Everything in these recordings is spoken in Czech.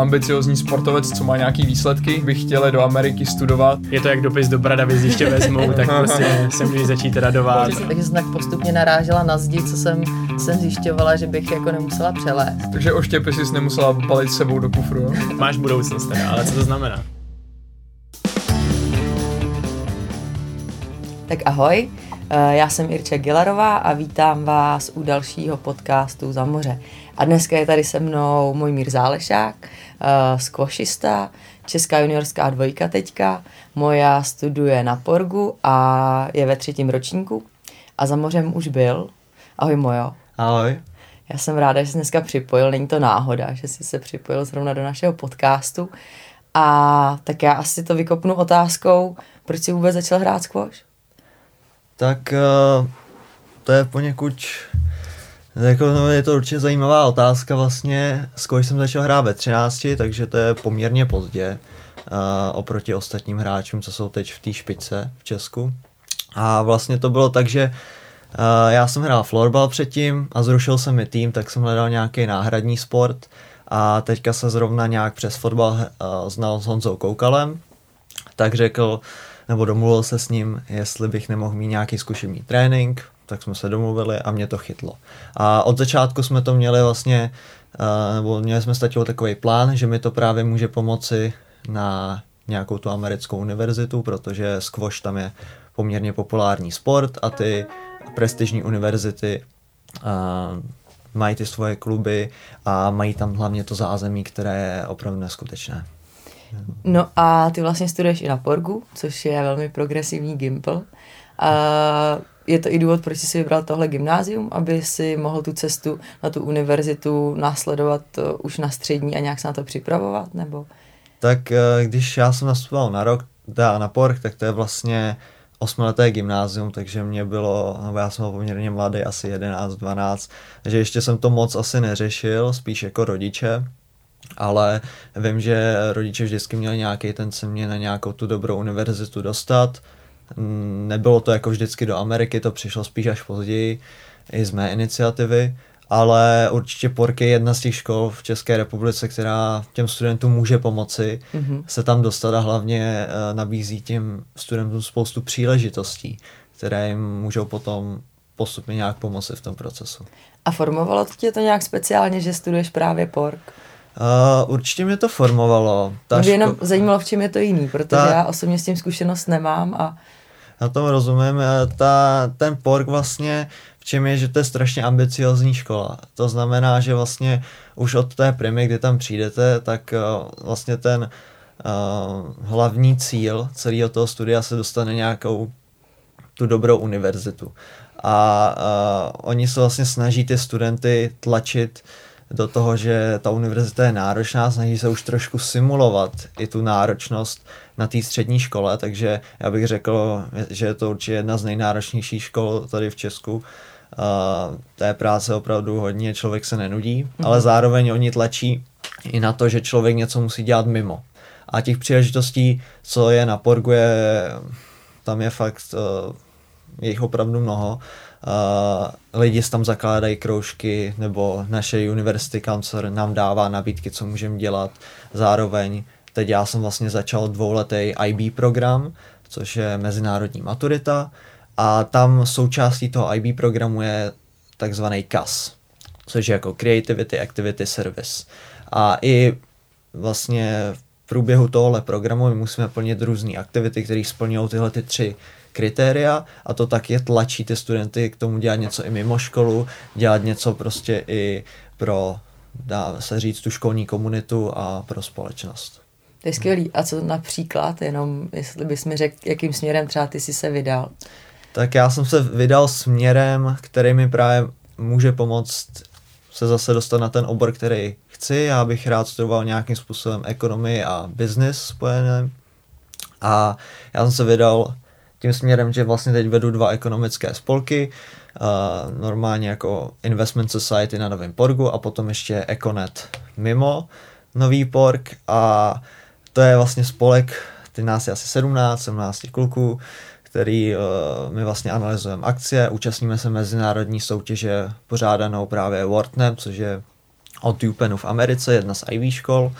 ambiciozní sportovec, co má nějaký výsledky, by chtěli do Ameriky studovat. Je to jak dopis do Bradavy, když tě vezmou, tak prostě se můžeš začít radovat. Takže jsem tak postupně narážela na zdi, co jsem, jsem zjišťovala, že bych jako nemusela přelézt. Takže oštěpy jsi nemusela balit sebou do kufru. Máš budoucnost teda, ale co to znamená? Tak ahoj, já jsem Irče Gilarová a vítám vás u dalšího podcastu Za moře. A dneska je tady se mnou můj Mír Zálešák, uh, squashista, česká juniorská dvojka teďka. Moja studuje na Porgu a je ve třetím ročníku. A za mořem už byl. Ahoj Mojo. Ahoj. Já jsem ráda, že jsi dneska připojil, není to náhoda, že jsi se připojil zrovna do našeho podcastu. A tak já asi to vykopnu otázkou, proč jsi vůbec začal hrát squash? Tak uh, to je poněkud jako, no, je to určitě zajímavá otázka vlastně. Squash jsem začal hrát ve 13, takže to je poměrně pozdě uh, oproti ostatním hráčům, co jsou teď v té špičce v Česku. A vlastně to bylo tak, že uh, já jsem hrál florbal předtím a zrušil se mi tým, tak jsem hledal nějaký náhradní sport a teďka se zrovna nějak přes fotbal uh, znal s Honzou Koukalem, tak řekl, nebo domluvil se s ním, jestli bych nemohl mít nějaký zkušební trénink, tak jsme se domluvili a mě to chytlo. A od začátku jsme to měli vlastně, uh, nebo měli jsme stačil takový plán, že mi to právě může pomoci na nějakou tu americkou univerzitu, protože squash tam je poměrně populární sport a ty prestižní univerzity uh, mají ty svoje kluby a mají tam hlavně to zázemí, které je opravdu neskutečné. No a ty vlastně studuješ i na Porgu, což je velmi progresivní gimpl. A je to i důvod, proč jsi si vybral tohle gymnázium, aby si mohl tu cestu na tu univerzitu následovat uh, už na střední a nějak se na to připravovat, nebo? Tak uh, když já jsem nastupoval na rok, dá na Porg, tak to je vlastně osmileté gymnázium, takže mě bylo, nebo já jsem poměrně mladý, asi 11, 12, takže ještě jsem to moc asi neřešil, spíš jako rodiče, ale vím, že rodiče vždycky měli nějaký ten se mě na nějakou tu dobrou univerzitu dostat. Nebylo to jako vždycky do Ameriky, to přišlo spíš až později, i z mé iniciativy, ale určitě Porky je jedna z těch škol v České republice, která těm studentům může pomoci mm-hmm. se tam dostat a hlavně uh, nabízí těm studentům spoustu příležitostí, které jim můžou potom postupně nějak pomoci v tom procesu. A formovalo tě to nějak speciálně, že studuješ právě Pork? Uh, určitě mě to formovalo. Ta mě ško... jenom zajímalo, v čem je to jiný, protože ta... já osobně s tím zkušenost nemám a... Na tom rozumím. Ta, ten pork vlastně, v čem je, že to je strašně ambiciozní škola. To znamená, že vlastně už od té primy, kdy tam přijdete, tak uh, vlastně ten uh, hlavní cíl celého toho studia se dostane nějakou tu dobrou univerzitu. A uh, oni se vlastně snaží ty studenty tlačit uh, do toho, že ta univerzita je náročná, snaží se už trošku simulovat i tu náročnost na té střední škole, takže já bych řekl, že je to určitě jedna z nejnáročnějších škol tady v Česku. Uh, té práce opravdu hodně, člověk se nenudí, mm-hmm. ale zároveň oni tlačí i na to, že člověk něco musí dělat mimo. A těch příležitostí, co je na Porgu, je, tam je fakt, uh, je jich opravdu mnoho Uh, lidi tam zakládají kroužky, nebo naše University Council nám dává nabídky, co můžeme dělat. Zároveň teď já jsem vlastně začal dvouletý IB program, což je mezinárodní maturita a tam součástí toho IB programu je takzvaný CAS, což je jako Creativity Activity Service. A i vlastně v průběhu tohohle programu my musíme plnit různé aktivity, které splňují tyhle ty tři kritéria a to tak je tlačí ty studenty k tomu dělat něco i mimo školu, dělat něco prostě i pro, dá se říct, tu školní komunitu a pro společnost. To je skvělý. A co například, jenom jestli bys mi řekl, jakým směrem třeba ty jsi se vydal? Tak já jsem se vydal směrem, který mi právě může pomoct se zase dostat na ten obor, který chci. Já bych rád studoval nějakým způsobem ekonomii a business spojené. A já jsem se vydal tím směrem, že vlastně teď vedu dva ekonomické spolky, uh, normálně jako Investment Society na Novém Porgu a potom ještě Econet mimo Nový Porg a to je vlastně spolek, ty nás je asi 17, 17 kluků, který uh, my vlastně analyzujeme akcie, účastníme se mezinárodní soutěže pořádanou právě Wortnem, což je od UPennu v Americe, jedna z Ivy škol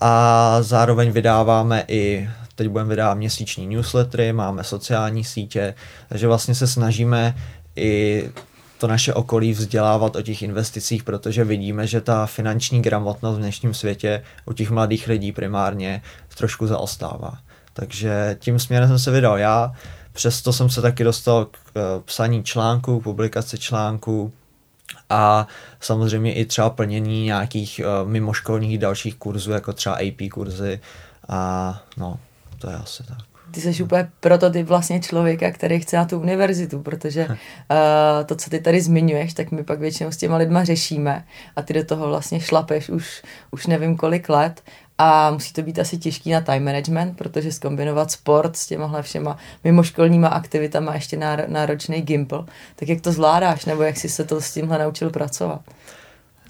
a zároveň vydáváme i teď budeme vydávat měsíční newslettery, máme sociální sítě, takže vlastně se snažíme i to naše okolí vzdělávat o těch investicích, protože vidíme, že ta finanční gramotnost v dnešním světě u těch mladých lidí primárně trošku zaostává. Takže tím směrem jsem se vydal já, přesto jsem se taky dostal k eh, psaní článků, publikaci článků a samozřejmě i třeba plnění nějakých uh, mimoškolních dalších kurzů, jako třeba AP kurzy a no, to je asi tak. Ty jsi úplně prototyp vlastně člověka, který chce na tu univerzitu, protože uh, to, co ty tady zmiňuješ, tak my pak většinou s těma lidma řešíme a ty do toho vlastně šlapeš už, už nevím kolik let a musí to být asi těžký na time management, protože skombinovat sport s těmahle všema mimoškolníma aktivitama ještě náročný gimpl, tak jak to zvládáš, nebo jak jsi se to s tímhle naučil pracovat?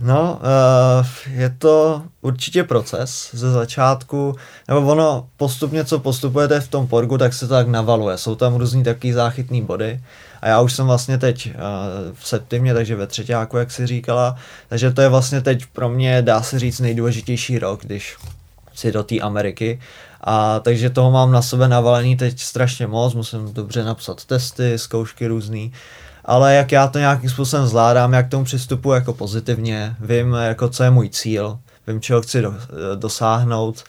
No, uh, je to určitě proces ze začátku, nebo ono postupně, co postupujete v tom porgu, tak se to tak navaluje. Jsou tam různý takový záchytný body a já už jsem vlastně teď uh, v septimě, takže ve třetíku, jak si říkala, takže to je vlastně teď pro mě, dá se říct, nejdůležitější rok, když si do té Ameriky. A takže toho mám na sebe navalený teď strašně moc, musím dobře napsat testy, zkoušky různý ale jak já to nějakým způsobem zvládám, jak tomu přistupuji jako pozitivně, vím, jako co je můj cíl, vím, čeho chci do, dosáhnout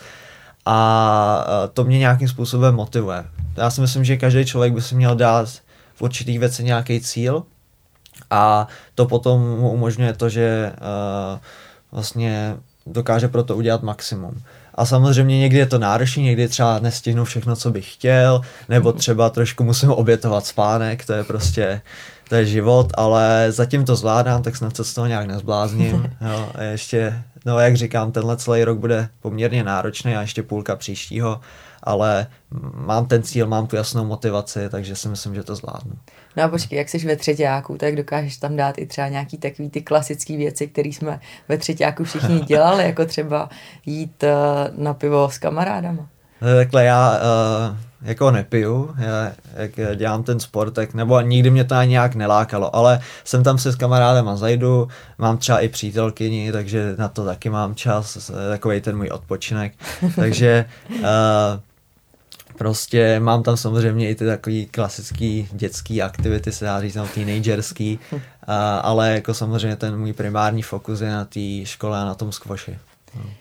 a to mě nějakým způsobem motivuje. Já si myslím, že každý člověk by si měl dát v určitých věcech nějaký cíl a to potom mu umožňuje to, že uh, vlastně dokáže pro to udělat maximum. A samozřejmě někdy je to náročné, někdy třeba nestihnu všechno, co bych chtěl, nebo třeba trošku musím obětovat spánek, to je prostě to je život, ale zatím to zvládám, tak snad se z toho nějak nezblázním. Jo, a ještě, no jak říkám, tenhle celý rok bude poměrně náročný a ještě půlka příštího, ale mám ten cíl, mám tu jasnou motivaci, takže si myslím, že to zvládnu. No a počkej, jak jsi ve třetíáku, tak dokážeš tam dát i třeba nějaký takový ty klasické věci, které jsme ve třetíáku všichni dělali, jako třeba jít uh, na pivo s kamarádama. Takhle já uh, jako nepiju, já, jak dělám ten sport, tak, nebo nikdy mě to ani nějak nelákalo, ale jsem tam se s kamarádem a zajdu, mám třeba i přítelkyni, takže na to taky mám čas, takový ten můj odpočinek, takže uh, prostě mám tam samozřejmě i ty takový klasický dětský aktivity, se dá říct, no, teenagerský, ale jako samozřejmě ten můj primární fokus je na té škole a na tom skvoši. No.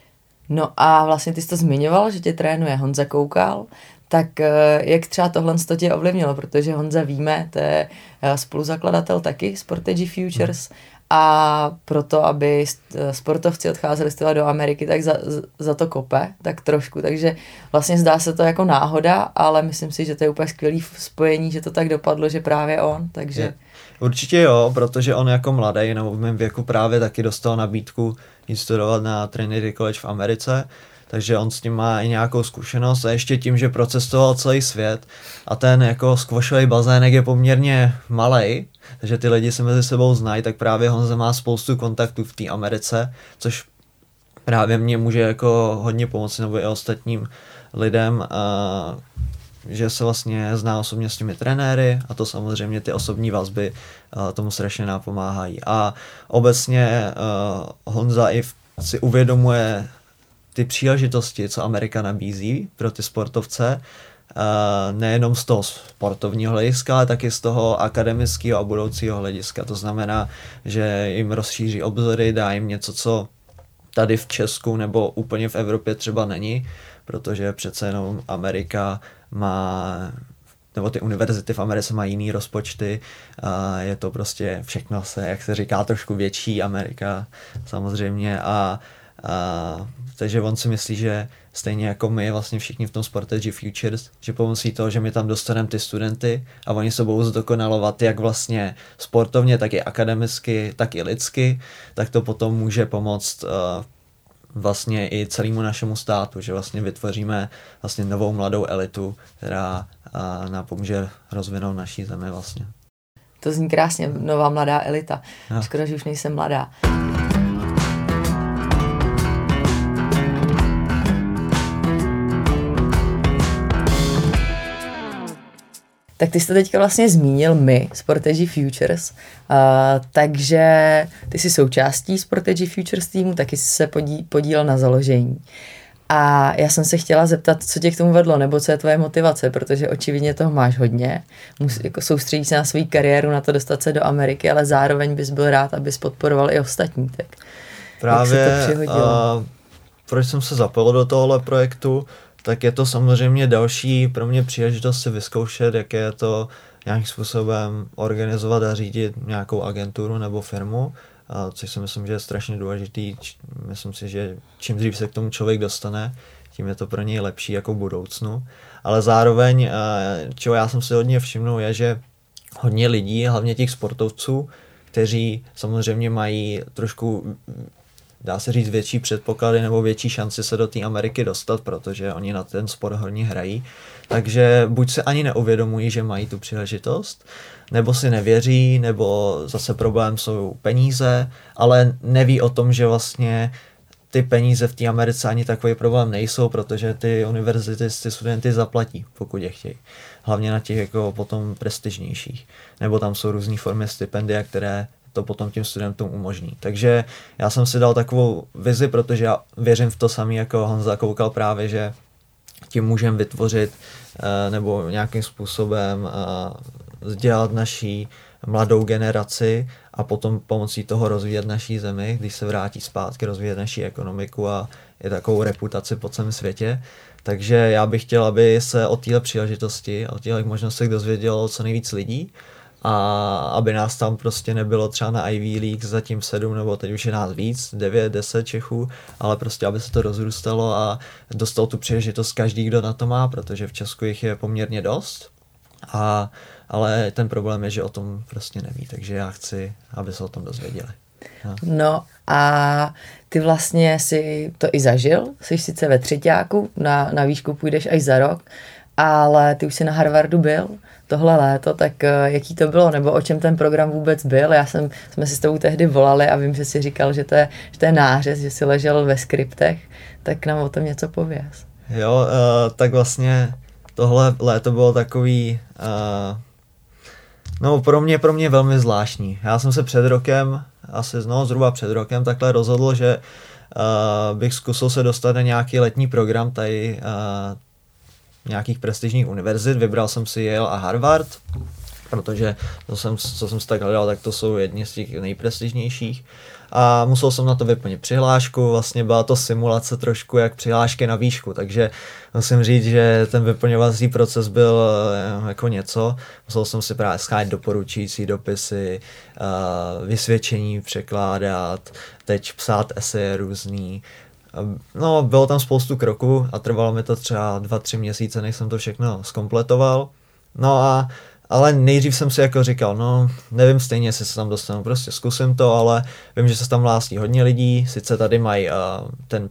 No a vlastně ty jsi to zmiňoval, že tě trénuje Honza Koukal, tak eh, jak třeba tohle to tě ovlivnilo, protože Honza víme, to je eh, spoluzakladatel taky Sportage Futures. A proto, aby eh, sportovci odcházeli studovat do Ameriky, tak za, za to kope, tak trošku, takže vlastně zdá se to jako náhoda, ale myslím si, že to je úplně skvělý spojení, že to tak dopadlo, že právě on, takže... Je. Určitě jo, protože on jako mladý nebo v mém věku právě taky dostal nabídku jít studovat na Trinity College v Americe, takže on s tím má i nějakou zkušenost a ještě tím, že procestoval celý svět a ten jako squashový bazének je poměrně malý, takže ty lidi se mezi sebou znají, tak právě Honza má spoustu kontaktů v té Americe, což právě mě může jako hodně pomoci, nebo i ostatním lidem, že se vlastně zná osobně s těmi trenéry a to samozřejmě ty osobní vazby a, tomu strašně napomáhají. A obecně a, Honza i si uvědomuje ty příležitosti, co Amerika nabízí pro ty sportovce, Uh, nejenom z toho sportovního hlediska, ale taky z toho akademického a budoucího hlediska. To znamená, že jim rozšíří obzory, dá jim něco, co tady v Česku nebo úplně v Evropě třeba není, protože přece jenom Amerika má nebo ty univerzity v Americe mají jiný rozpočty a je to prostě všechno se, jak se říká, trošku větší Amerika samozřejmě a, a takže on si myslí, že stejně jako my vlastně všichni v tom Sportage Futures, že pomocí toho, že my tam dostaneme ty studenty a oni se budou zdokonalovat jak vlastně sportovně, tak i akademicky, tak i lidsky, tak to potom může pomoct uh, vlastně i celému našemu státu, že vlastně vytvoříme vlastně novou mladou elitu, která uh, nám pomůže rozvinout naší zemi vlastně. To zní krásně, nová mladá elita. No. Škoda, že už nejsem mladá. Tak ty jsi to teďka vlastně zmínil my, Sportage Futures, uh, takže ty jsi součástí Sportage Futures týmu, taky jsi se podí, podílel na založení. A já jsem se chtěla zeptat, co tě k tomu vedlo, nebo co je tvoje motivace, protože očividně toho máš hodně. Musí, jako soustředit se na svou kariéru, na to dostat se do Ameriky, ale zároveň bys byl rád, abys podporoval i ostatní. Tak Právě, jak se to uh, proč jsem se zapojil do tohohle projektu, tak je to samozřejmě další pro mě příležitost si vyzkoušet, jak je to nějakým způsobem organizovat a řídit nějakou agenturu nebo firmu, což si myslím, že je strašně důležitý. Myslím si, že čím dřív se k tomu člověk dostane, tím je to pro něj lepší jako budoucnu. Ale zároveň, čeho já jsem si hodně všimnul, je, že hodně lidí, hlavně těch sportovců, kteří samozřejmě mají trošku dá se říct, větší předpoklady nebo větší šanci se do té Ameriky dostat, protože oni na ten sport hodně hrají. Takže buď se ani neuvědomují, že mají tu příležitost, nebo si nevěří, nebo zase problém jsou peníze, ale neví o tom, že vlastně ty peníze v té Americe ani takový problém nejsou, protože ty univerzity ty studenty zaplatí, pokud je chtějí. Hlavně na těch jako potom prestižnějších. Nebo tam jsou různé formy stipendia, které to potom těm studentům umožní. Takže já jsem si dal takovou vizi, protože já věřím v to samý, jako Honza koukal právě, že tím můžeme vytvořit eh, nebo nějakým způsobem eh, vzdělat naší mladou generaci a potom pomocí toho rozvíjet naší zemi, když se vrátí zpátky, rozvíjet naší ekonomiku a je takovou reputaci po celém světě. Takže já bych chtěl, aby se o téhle příležitosti, o těchto možnostech dozvědělo co nejvíc lidí a aby nás tam prostě nebylo třeba na Ivy League zatím sedm nebo teď už je nás víc, devět, deset Čechů, ale prostě aby se to rozrůstalo a dostal tu příležitost každý, kdo na to má, protože v Česku jich je poměrně dost, a, ale ten problém je, že o tom prostě neví, takže já chci, aby se o tom dozvěděli. No. no a ty vlastně si to i zažil, jsi sice ve třetíku, na, na výšku půjdeš až za rok, ale ty už jsi na Harvardu byl tohle léto, tak eh, jaký to bylo, nebo o čem ten program vůbec byl. Já jsem, jsme si s tebou tehdy volali a vím, že jsi říkal, že to je, že to je nářez, že jsi ležel ve skriptech, tak nám o tom něco pověz. Jo, uh, tak vlastně tohle léto bylo takový, uh, no pro mě, pro mě velmi zvláštní. Já jsem se před rokem, asi no, zhruba před rokem, takhle rozhodl, že uh, bych zkusil se dostat na nějaký letní program tady uh, nějakých prestižních univerzit, vybral jsem si Yale a Harvard, protože to jsem, co jsem si tak hledal, tak to jsou jedni z těch nejprestižnějších. A musel jsem na to vyplnit přihlášku, vlastně byla to simulace trošku jak přihlášky na výšku, takže musím říct, že ten vyplňovací proces byl eh, jako něco. Musel jsem si právě schánět doporučující dopisy, eh, vysvědčení překládat, teď psát eseje různý, No, bylo tam spoustu kroků a trvalo mi to třeba dva, tři měsíce, než jsem to všechno skompletoval. No a ale nejdřív jsem si jako říkal, no nevím stejně, jestli se tam dostanu, prostě zkusím to, ale vím, že se tam hlásí hodně lidí, sice tady mají uh, ten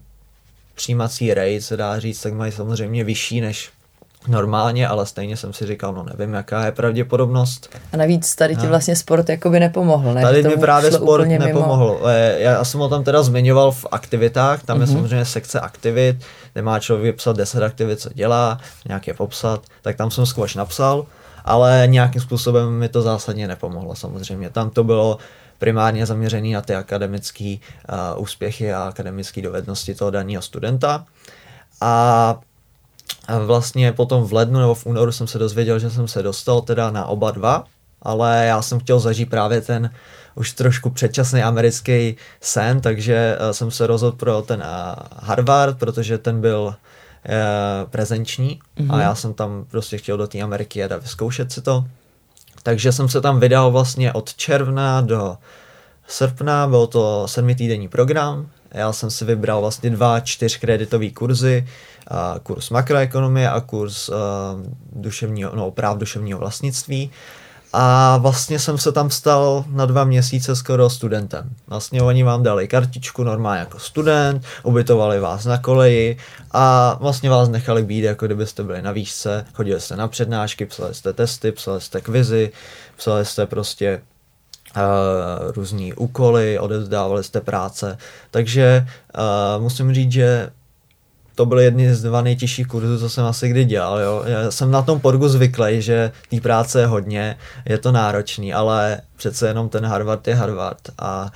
přijímací rate, se dá říct, tak mají samozřejmě vyšší než normálně, ale stejně jsem si říkal, no nevím, jaká je pravděpodobnost. A navíc tady ti vlastně sport jako by nepomohl, ne? Tady mi právě sport nepomohl. Mimo... Já jsem ho tam teda zmiňoval v aktivitách, tam mm-hmm. je mhm. samozřejmě sekce aktivit, kde má člověk vypsat 10 aktivit, co dělá, nějak je popsat, tak tam jsem squash napsal, ale nějakým způsobem mi to zásadně nepomohlo samozřejmě. Tam to bylo primárně zaměřený na ty akademické uh, úspěchy a akademické dovednosti toho daného studenta. A a vlastně potom v lednu nebo v únoru jsem se dozvěděl, že jsem se dostal teda na oba dva, ale já jsem chtěl zažít právě ten už trošku předčasný americký sen, takže eh, jsem se rozhodl pro ten eh, Harvard, protože ten byl eh, prezenční mm-hmm. a mhm. já jsem tam prostě chtěl do té Ameriky jet a vyzkoušet si to. Takže jsem se tam vydal vlastně od června do srpna, byl to sedmitýdenní program, já jsem si vybral vlastně dva čtyřkreditový kurzy, uh, kurz makroekonomie a kurz uh, duševního, no, práv duševního vlastnictví. A vlastně jsem se tam stal na dva měsíce skoro studentem. Vlastně oni vám dali kartičku normálně jako student, ubytovali vás na koleji a vlastně vás nechali být, jako kdybyste byli na výšce, chodili jste na přednášky, psali jste testy, psali jste kvizy, psali jste prostě uh, různý úkoly, odevzdávali jste práce. Takže uh, musím říct, že to byly jedny z dva nejtěžších kurzů, co jsem asi kdy dělal. Jo. Já jsem na tom porgu zvyklý, že té práce je hodně, je to náročný, ale přece jenom ten Harvard je Harvard a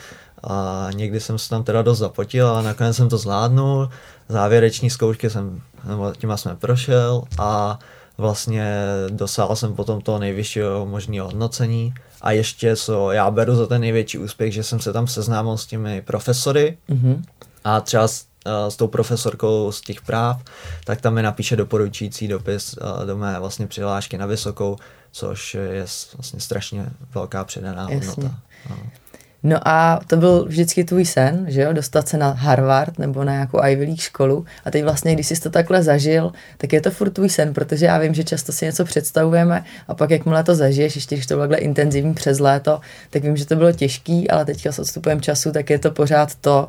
A někdy jsem se tam teda dost zapotil, ale nakonec jsem to zvládnul. Závěreční zkoušky jsem, nebo těma jsme prošel a vlastně dosáhl jsem potom toho nejvyššího možného hodnocení a ještě, co já beru za ten největší úspěch, že jsem se tam seznámil s těmi profesory mm-hmm. a třeba s, uh, s tou profesorkou z těch práv, tak tam mi napíše doporučující dopis uh, do mé vlastně přihlášky na vysokou, což je vlastně strašně velká přidaná hodnota. No. No a to byl vždycky tvůj sen, že jo, dostat se na Harvard nebo na nějakou Ivy League školu a teď vlastně, když jsi to takhle zažil, tak je to furt tvůj sen, protože já vím, že často si něco představujeme a pak jakmile to zažiješ, ještě když to bylo takhle intenzivní přes léto, tak vím, že to bylo těžký, ale teďka s odstupem času, tak je to pořád to,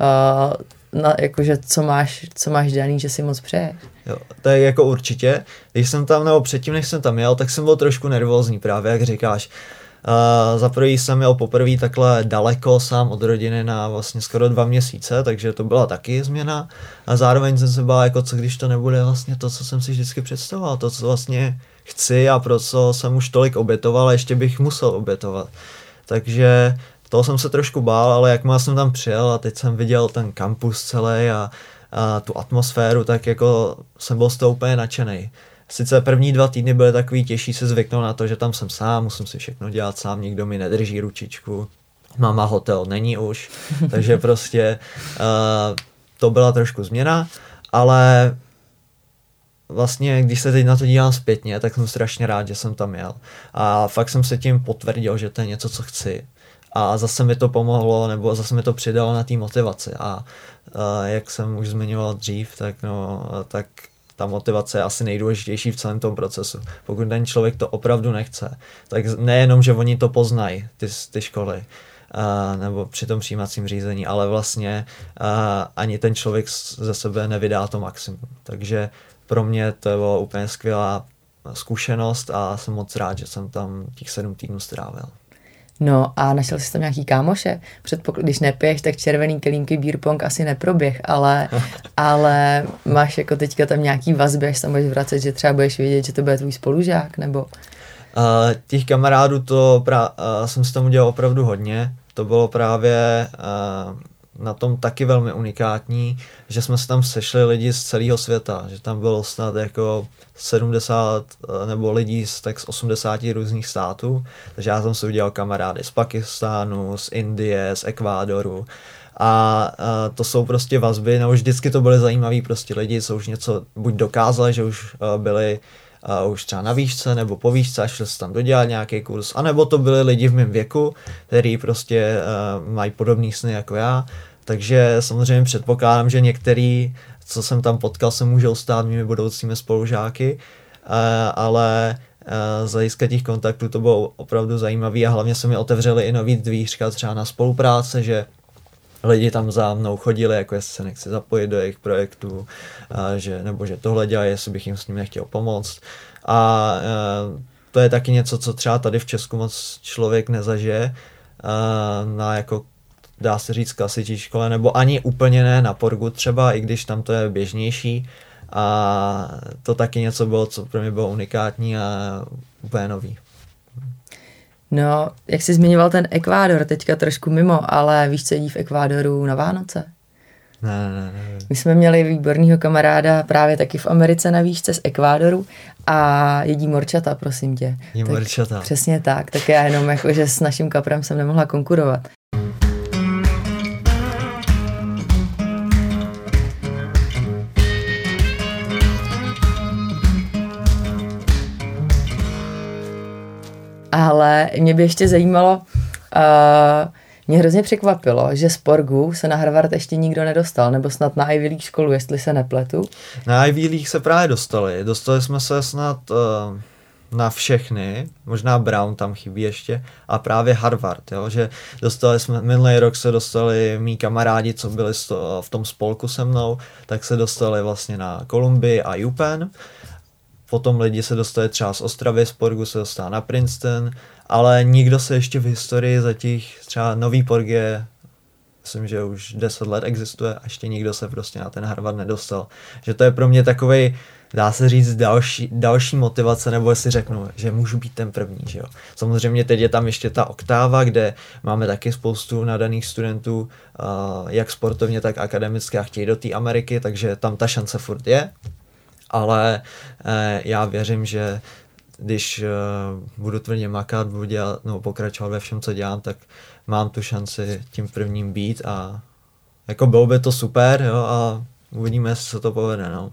uh, na, jakože co máš, co máš daný, že si moc přeješ. Jo, to je jako určitě. Když jsem tam, nebo předtím, než jsem tam jel, tak jsem byl trošku nervózní právě, jak říkáš Uh, za prvý jsem měl poprvé takhle daleko sám od rodiny na vlastně skoro dva měsíce, takže to byla taky změna. A zároveň jsem se bál, jako co když to nebude vlastně to, co jsem si vždycky představoval, to, co vlastně chci a pro co jsem už tolik obětoval a ještě bych musel obětovat. Takže toho jsem se trošku bál, ale jakmile jsem tam přijel a teď jsem viděl ten kampus celý a, a tu atmosféru, tak jako jsem byl z toho úplně nadšený sice první dva týdny byly takový těžší se zvyknout na to, že tam jsem sám, musím si všechno dělat sám, nikdo mi nedrží ručičku, máma hotel není už, takže prostě uh, to byla trošku změna, ale vlastně, když se teď na to dívám zpětně, tak jsem strašně rád, že jsem tam jel. A fakt jsem se tím potvrdil, že to je něco, co chci. A zase mi to pomohlo, nebo zase mi to přidalo na té motivaci. A uh, jak jsem už zmiňoval dřív, tak, no, tak ta motivace je asi nejdůležitější v celém tom procesu. Pokud ten člověk to opravdu nechce, tak nejenom, že oni to poznají, ty, ty školy, uh, nebo při tom přijímacím řízení, ale vlastně uh, ani ten člověk ze sebe nevydá to maximum. Takže pro mě to bylo úplně skvělá zkušenost a jsem moc rád, že jsem tam těch sedm týdnů strávil. No a našel jsi tam nějaký kámoše? Předpokl- když nepiješ, tak červený kelímky beer pong asi neproběh, ale, ale máš jako teďka tam nějaký vazby, až se můžeš vracet, že třeba budeš vědět, že to bude tvůj spolužák, nebo? Uh, těch kamarádů to pra- uh, jsem s tom udělal opravdu hodně. To bylo právě uh, na tom taky velmi unikátní, že jsme se tam sešli lidi z celého světa, že tam bylo snad jako 70 eh, nebo lidí z, tak z 80 různých států, takže já jsem si udělal kamarády z Pakistánu, z Indie, z Ekvádoru. A, a to jsou prostě vazby, nebo vždycky to byly zajímaví prostě lidi, co už něco buď dokázali, že už uh, byli uh, už třeba na výšce nebo po výšce a se tam dodělat nějaký kurz, anebo to byli lidi v mém věku, který prostě uh, mají podobný sny jako já, takže samozřejmě předpokládám, že některý, co jsem tam potkal, se můžou stát mými budoucími spolužáky, uh, ale uh, z hlediska těch kontaktů to bylo opravdu zajímavé a hlavně se mi otevřely i nový dvířka třeba na spolupráce, že lidi tam za mnou chodili, jako jestli se nechci zapojit do jejich projektů, a že, nebo že tohle dělají, jestli bych jim s ním nechtěl pomoct. A uh, to je taky něco, co třeba tady v Česku moc člověk nezažije uh, na jako dá se říct klasičí škole, nebo ani úplně ne na Porgu třeba, i když tam to je běžnější. A to taky něco bylo, co pro mě bylo unikátní a úplně nový. No, jak jsi zmiňoval ten Ekvádor, teďka trošku mimo, ale víš, co jedí v Ekvádoru na Vánoce? Ne, ne, ne. My jsme měli výborného kamaráda právě taky v Americe na výšce z Ekvádoru a jedí morčata, prosím tě. Jedí morčata. Přesně tak, tak já jenom jako, že s naším kaprem jsem nemohla konkurovat. Ale mě by ještě zajímalo, uh, mě hrozně překvapilo, že z Porgu se na Harvard ještě nikdo nedostal, nebo snad na Ivy League školu, jestli se nepletu. Na Ivy League se právě dostali. Dostali jsme se snad uh, na všechny, možná Brown tam chybí ještě, a právě Harvard, jo, že dostali jsme, minulý rok se dostali mý kamarádi, co byli v tom spolku se mnou, tak se dostali vlastně na Kolumbii a UPenn potom lidi se dostali třeba z Ostravy, z Porgu se dostal na Princeton, ale nikdo se ještě v historii za těch třeba nový Porg je myslím, že už 10 let existuje a ještě nikdo se prostě na ten Harvard nedostal. Že to je pro mě takový dá se říct, další, další motivace, nebo si řeknu, že můžu být ten první, že jo. Samozřejmě teď je tam ještě ta oktáva, kde máme taky spoustu nadaných studentů, uh, jak sportovně, tak akademicky a chtějí do té Ameriky, takže tam ta šance furt je, ale uh, já věřím, že když uh, budu tvrdě makat, budu dělat, no, pokračovat ve všem, co dělám, tak mám tu šanci tím prvním být a jako bylo by to super, jo, a uvidíme, jestli se to povede, no.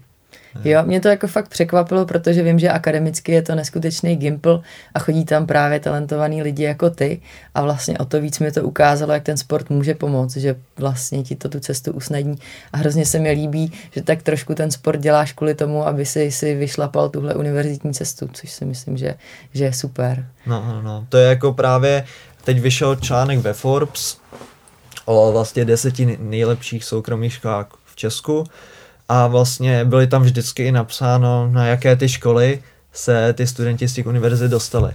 Jo, mě to jako fakt překvapilo, protože vím, že akademicky je to neskutečný gimpl a chodí tam právě talentovaní lidi jako ty a vlastně o to víc mi to ukázalo, jak ten sport může pomoct, že vlastně ti to tu cestu usnadní. A hrozně se mi líbí, že tak trošku ten sport děláš kvůli tomu, aby si, si vyšlapal tuhle univerzitní cestu, což si myslím, že, že je super. No, no, no, to je jako právě, teď vyšel článek ve Forbes o vlastně deseti nejlepších soukromých školách v Česku a vlastně byly tam vždycky i napsáno, na jaké ty školy se ty studenti z těch univerzit dostali.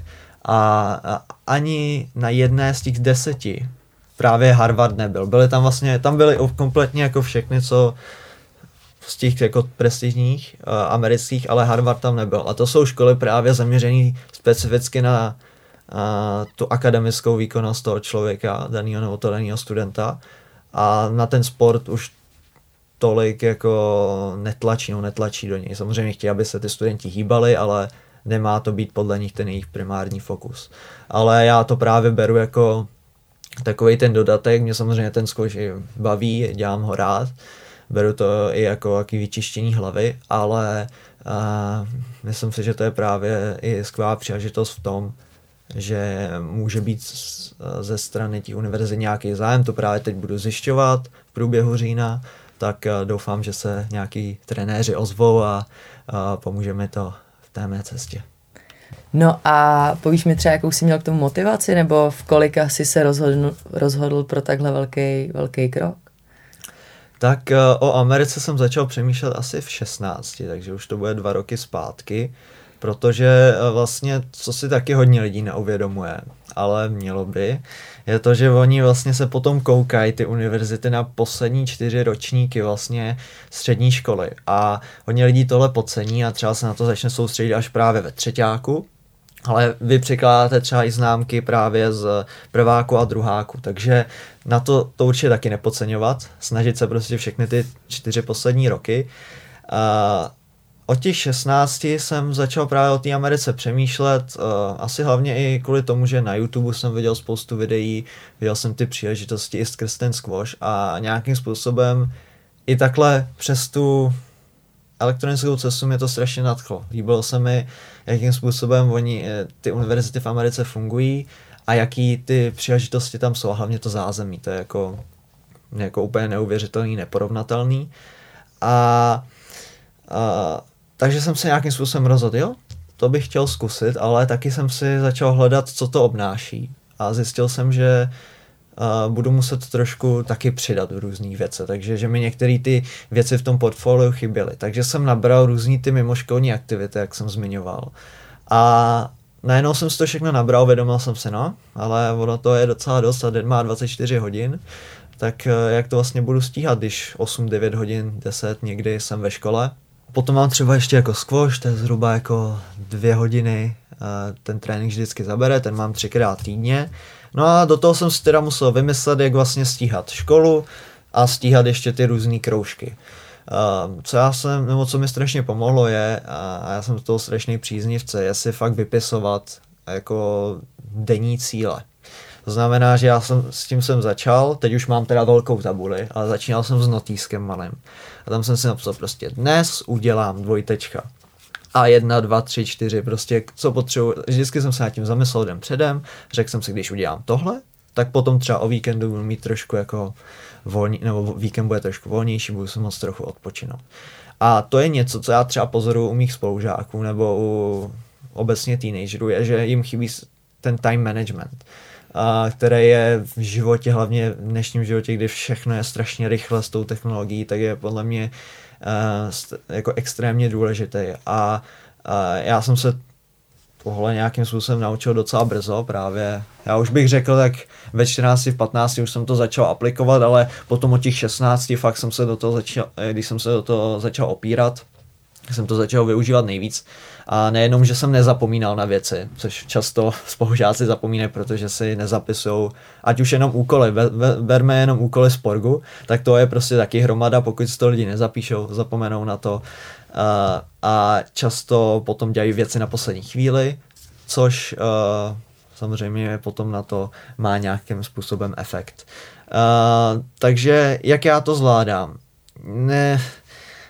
A, ani na jedné z těch deseti právě Harvard nebyl. Byly tam vlastně, tam byly kompletně jako všechny, co z těch jako prestižních uh, amerických, ale Harvard tam nebyl. A to jsou školy právě zaměřené specificky na uh, tu akademickou výkonnost toho člověka, daného nebo to daného studenta. A na ten sport už tolik jako netlačí, no netlačí do něj. Samozřejmě chtějí, aby se ty studenti hýbali, ale nemá to být podle nich ten jejich primární fokus. Ale já to právě beru jako takový ten dodatek, mě samozřejmě ten zkouš baví, dělám ho rád, beru to i jako jaký vyčištění hlavy, ale uh, myslím si, že to je právě i skvělá příležitost v tom, že může být ze strany těch univerzit nějaký zájem, to právě teď budu zjišťovat v průběhu října, tak eh, doufám, že se nějaký trenéři ozvou a, a pomůže mi to v té mé cestě. No a povíš mi třeba, jakou jsi měl k tomu motivaci, nebo v kolika jsi se rozhodl, rozhodl pro takhle velký, velký krok? Tak eh, o Americe jsem začal přemýšlet asi v 16, takže už to bude dva roky zpátky, protože eh, vlastně, co si taky hodně lidí neuvědomuje, ale mělo by, je to, že oni vlastně se potom koukají ty univerzity na poslední čtyři ročníky vlastně střední školy a hodně lidí tohle podcení a třeba se na to začne soustředit až právě ve třetíku, ale vy překládáte třeba i známky právě z prváku a druháku, takže na to to určitě taky nepodceňovat, snažit se prostě všechny ty čtyři poslední roky. Uh, od těch 16 jsem začal právě o té Americe přemýšlet, uh, asi hlavně i kvůli tomu, že na YouTube jsem viděl spoustu videí, viděl jsem ty příležitosti i skrz ten squash a nějakým způsobem i takhle přes tu elektronickou cestu mě to strašně nadchlo. Líbilo se mi, jakým způsobem oni, eh, ty univerzity v Americe fungují a jaký ty příležitosti tam jsou a hlavně to zázemí, to je jako, jako úplně neuvěřitelný, neporovnatelný. A, a takže jsem se nějakým způsobem rozhodl, jo, to bych chtěl zkusit, ale taky jsem si začal hledat, co to obnáší. A zjistil jsem, že uh, budu muset trošku taky přidat v různých věcech, takže že mi některé ty věci v tom portfoliu chyběly. Takže jsem nabral různý ty mimoškolní aktivity, jak jsem zmiňoval. A najednou jsem si to všechno nabral, vědomil jsem si, no, ale ono to je docela dost a den má 24 hodin, tak uh, jak to vlastně budu stíhat, když 8-9 hodin, 10 někdy jsem ve škole, Potom mám třeba ještě jako squash, to je zhruba jako dvě hodiny, ten trénink vždycky zabere, ten mám třikrát týdně. No a do toho jsem si teda musel vymyslet, jak vlastně stíhat školu a stíhat ještě ty různé kroužky. co já jsem, nebo co mi strašně pomohlo je, a já jsem z toho strašný příznivce, je si fakt vypisovat jako denní cíle. To znamená, že já jsem s tím jsem začal, teď už mám teda velkou tabuli, ale začínal jsem s notýskem malým. A tam jsem si napsal prostě dnes udělám dvojtečka. A jedna, dva, tři, čtyři, prostě co potřebuji. Vždycky jsem se nad tím zamyslel den předem, řekl jsem si, když udělám tohle, tak potom třeba o víkendu budu mít trošku jako volný, nebo víkend bude trošku volnější, budu se moc trochu odpočinout. A to je něco, co já třeba pozoruju u mých spolužáků nebo u obecně teenagerů, je, že jim chybí ten time management a které je v životě, hlavně v dnešním životě, kdy všechno je strašně rychle s tou technologií, tak je podle mě uh, jako extrémně důležité. A já jsem se tohle nějakým způsobem naučil docela brzo právě. Já už bych řekl, tak ve 14, v 15 už jsem to začal aplikovat, ale potom od těch 16 fakt jsem se do toho začal, eh, když jsem se do toho začal opírat, jsem to začal využívat nejvíc. A nejenom, že jsem nezapomínal na věci, což často spolužáci zapomínají, protože si nezapisují, ať už jenom úkoly, berme jenom úkoly z Porgu, tak to je prostě taky hromada, pokud si to lidi nezapíšou, zapomenou na to. A, a často potom dělají věci na poslední chvíli, což uh, samozřejmě potom na to má nějakým způsobem efekt. Uh, takže jak já to zvládám? Ne,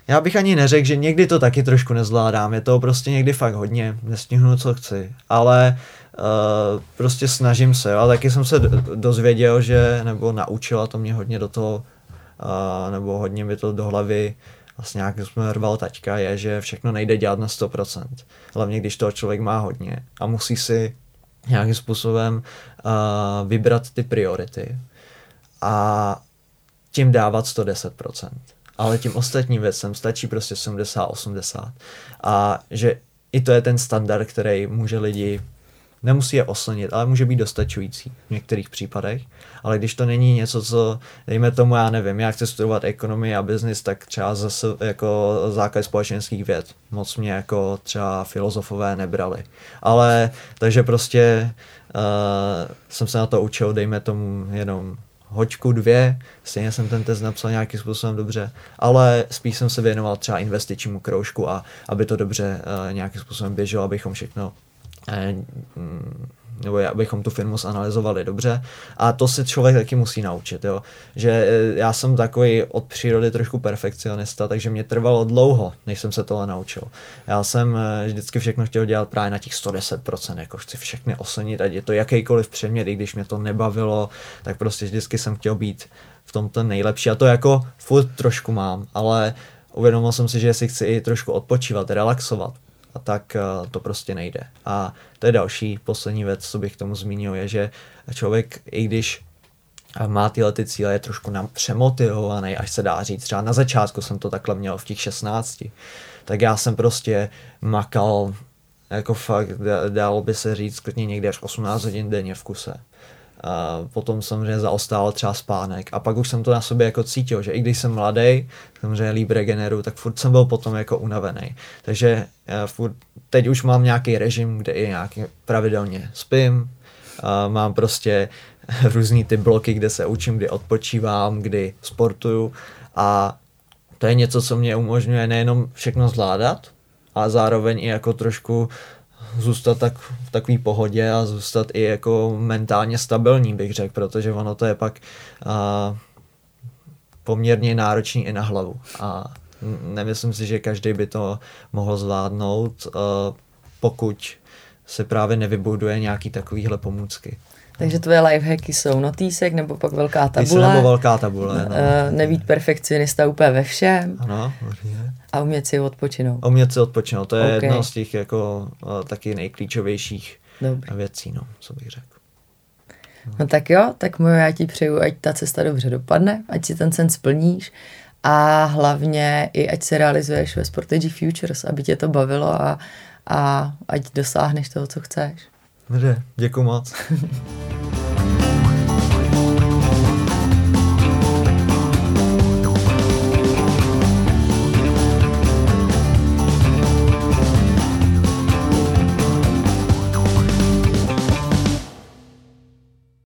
já bych ani neřekl, že někdy to taky trošku nezvládám, je to prostě někdy fakt hodně, nestihnu, co chci, ale uh, prostě snažím se, a taky jsem se dozvěděl, že, nebo naučila to mě hodně do toho, uh, nebo hodně mi to do hlavy vlastně nějak jsme rval taťka, je, že všechno nejde dělat na 100%. Hlavně když toho člověk má hodně a musí si nějakým způsobem uh, vybrat ty priority a tím dávat 110% ale tím ostatním věcem stačí prostě 70-80. A že i to je ten standard, který může lidi, nemusí je oslnit, ale může být dostačující v některých případech. Ale když to není něco, co, dejme tomu, já nevím, já chci studovat ekonomii a biznis, tak třeba zase jako základ společenských věd. Moc mě jako třeba filozofové nebrali. Ale, takže prostě uh, jsem se na to učil, dejme tomu jenom hoďku, dvě, stejně jsem ten test napsal nějakým způsobem dobře, ale spíš jsem se věnoval třeba investičnímu kroužku a aby to dobře uh, nějakým způsobem běželo, abychom všechno uh, nebo abychom tu firmu zanalizovali dobře. A to si člověk taky musí naučit, jo. Že eh, já jsem takový od přírody trošku perfekcionista, takže mě trvalo dlouho, než jsem se tohle naučil. Já jsem eh, vždycky všechno chtěl dělat právě na těch 110%, jako chci všechny ocenit, ať je to jakýkoliv předmět, i když mě to nebavilo, tak prostě vždycky jsem chtěl být v tom ten nejlepší. A to jako furt trošku mám, ale uvědomil jsem si, že si chci i trošku odpočívat, relaxovat, tak eh, to prostě nejde. A to je další poslední věc, co bych k tomu zmínil, je, že člověk, i když má tyhle ty cíle, je trošku nám přemotivovaný, až se dá říct. Třeba na začátku jsem to takhle měl v těch 16. Tak já jsem prostě makal, jako fakt, dalo by se říct, klidně někdy až 18 hodin denně v kuse. A potom samozřejmě zaostál třeba spánek a pak už jsem to na sobě jako cítil, že i když jsem mladý, samozřejmě líp regeneru, tak furt jsem byl potom jako unavený. Takže já furt, teď už mám nějaký režim, kde i nějaký pravidelně spím, a mám prostě různý ty bloky, kde se učím, kdy odpočívám, kdy sportuju a to je něco, co mě umožňuje nejenom všechno zvládat, ale zároveň i jako trošku zůstat tak v takové pohodě a zůstat i jako mentálně stabilní, bych řekl, protože ono to je pak a, poměrně náročný i na hlavu. A nemyslím si, že každý by to mohl zvládnout, a, pokud se právě nevybuduje nějaký takovýhle pomůcky. Takže tvoje lifehacky jsou notýsek nebo pak velká tabule. nebo velká tabule. No. Uh, nebýt perfekcionista úplně ve všem. Ano, určitě. A umět si odpočinout. A umět si odpočinout, to je okay. jedno z těch jako uh, taky nejklíčovějších Dobrý. věcí, no, co bych řekl. No. no tak jo, tak moje já ti přeju, ať ta cesta dobře dopadne, ať si ten sen splníš a hlavně i ať se realizuješ ve Sportage Futures, aby tě to bavilo a, a ať dosáhneš toho, co chceš. Dobře, děkuji moc.